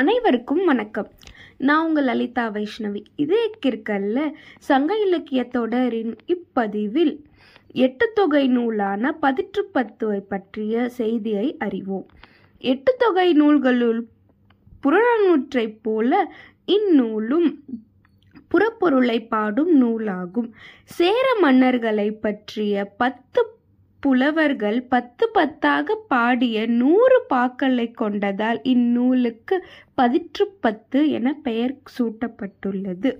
அனைவருக்கும் வணக்கம். நான் உங்கள் லலிதா வைஷ்ணவி. இதே கிற்கல்ல சங்க இலக்கிய தொடரின் இப்பதிவில் எட்டு தொகை நூலான பதிற்றுப்பத்துவை பற்றிய செய்தியை அறிவோம். எட்டு தொகை நூல்களுள் புறநூற்றைப் போல இந்நூலும் புறப்பொருளை பாடும் நூலாகும். சேர மன்னர்களை பற்றிய பத்து புலவர்கள் பத்து பத்தாக பாடிய நூறு பாக்களை கொண்டதால் இந்நூலுக்கு பதிற்று பத்து என பெயர் சூட்டப்பட்டுள்ளது.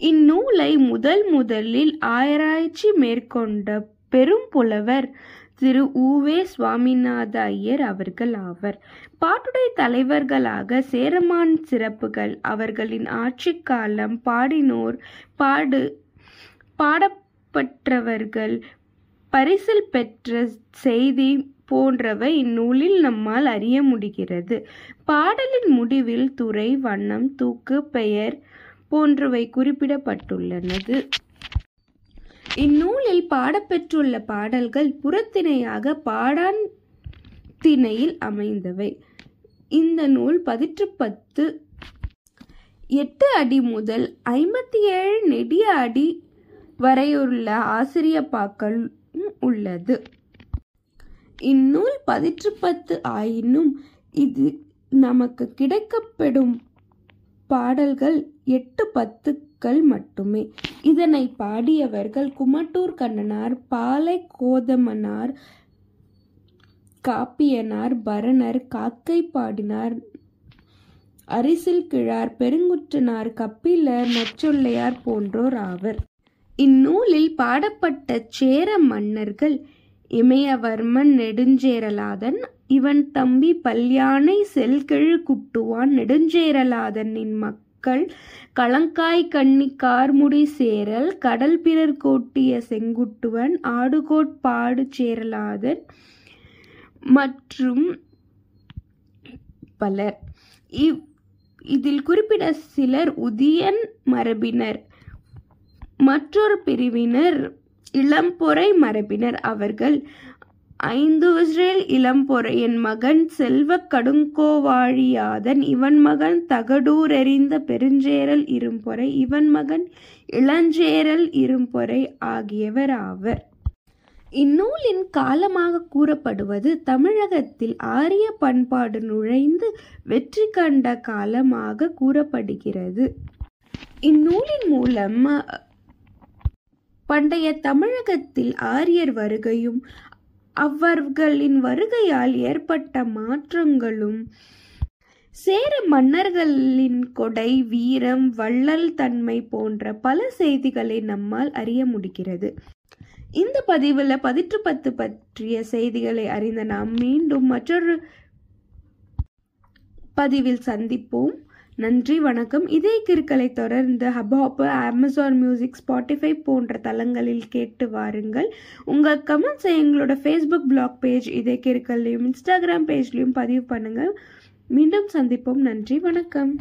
இந்நூலை முதல் முதலில் ஆராய்ச்சி மேற்கொண்ட பெரும் புலவர் திரு உவே சுவாமிநாத ஐயர் அவர்கள் ஆவர். பாட்டுடை தலைவர்களாக சேரமான் சிறப்புகள் அவர்களின் ஆட்சி காலம் பாடினோர் பாடு பாடப்பட்டவர்கள் பரிசில் பெற்ற செய்தி போன்றவை இந்நூலில் நம்மால் அறிய முடிகிறது. பாடலின் முடிவில் துறை வண்ணம் தூக்கு பெயர் போன்றவை குறிப்பிடப்பட்டுள்ளனது. இந்நூலில் பாடப்பெற்றுள்ள பாடல்கள் புறத்திணையாக பாடான் திணையில் அமைந்தவை. இந்த நூல் பதிற்று பத்து எட்டு அடி முதல் ஐம்பத்தி ஏழு நெடிய அடி வரையுள்ள ஆசிரியப்பாக்கள் உள்ளது. இந்நூல் பதிற்று பத்து ஆயினும் இது நமக்கு கிடைக்கப்படும் பாடல்கள் எட்டு பத்துக்கள் மட்டுமே. இதனை பாடியவர்கள் குமட்டூர் கண்ணனார் பாலை கோதமனார் காப்பியனார் பரணர் காக்கை பாடினார் அரிசில் கிழார் பெருங்குற்றனார் கப்பிலர் நச்சொல்லையார் போன்றோர் ஆவர். இந்நூலில் பாடப்பட்ட சேர மன்னர்கள் இமயவர்மன் நெடுஞ்சேரலாதன் இவன் தம்பி பல்யானை செல்கெழு குட்டுவான் நெடுஞ்சேரலாதனின் மக்கள் களங்காய் கண்ணி கார்முடி சேரல் கடல் பிறர் கோட்டிய செங்குட்டுவன் ஆடுகோட்பாடு சேரலாதன் மற்றும் பலர். இவ் இதில் குறிப்பிட சிலர் உதியன் மரபினர். மற்றொரு பிரிவினர் இளம்பொறை மரபினர். அவர்கள் ஐந்து இஸ்ரேல் இளம்பொறையின் மகன் செல்வ கடுங்கோவாழியாதன். இவன் மகன் தகடூரெறிந்த பெருஞ்சேரல் இரும்பொறை. இவன் மகன் இளஞ்சேரல் இரும்பொறை ஆகியவர் ஆவர். இந்நூலின் காலமாக கூறப்படுவது தமிழகத்தில் ஆரிய பண்பாடு நுழைந்து வெற்றி கண்ட காலமாக கூறப்படுகிறது. இந்நூலின் மூலம் பண்டைய தமிழகத்தில் ஆரியர் வருகையும் அவர்களின் வருகையால் ஏற்பட்ட மாற்றங்களும் சேர மன்னர்களின் கொடை வீரம் வள்ளல் தன்மை போன்ற பல செய்திகளை நம்மால் அறிய முடிகிறது. இந்த பதிவில் பதிற்று பத்து பற்றிய செய்திகளை அறிந்த நாம் மீண்டும் மற்றொரு பதிவில் சந்திப்போம். நன்றி வணக்கம். இதே கிற்களை தொடர்ந்து ஹப்ஹாப்பு அமேசான் மியூசிக் ஸ்பாட்டிஃபை போன்ற தளங்களில் கேட்டு வாருங்கள். உங்கள் கமெண்ட்ஸை எங்களோட ஃபேஸ்புக் பிளாக் பேஜ் இதே கிருக்கல்லையும் இன்ஸ்டாகிராம் பேஜ்லையும் பதிவு பண்ணுங்கள். மீண்டும் சந்திப்போம். நன்றி வணக்கம்.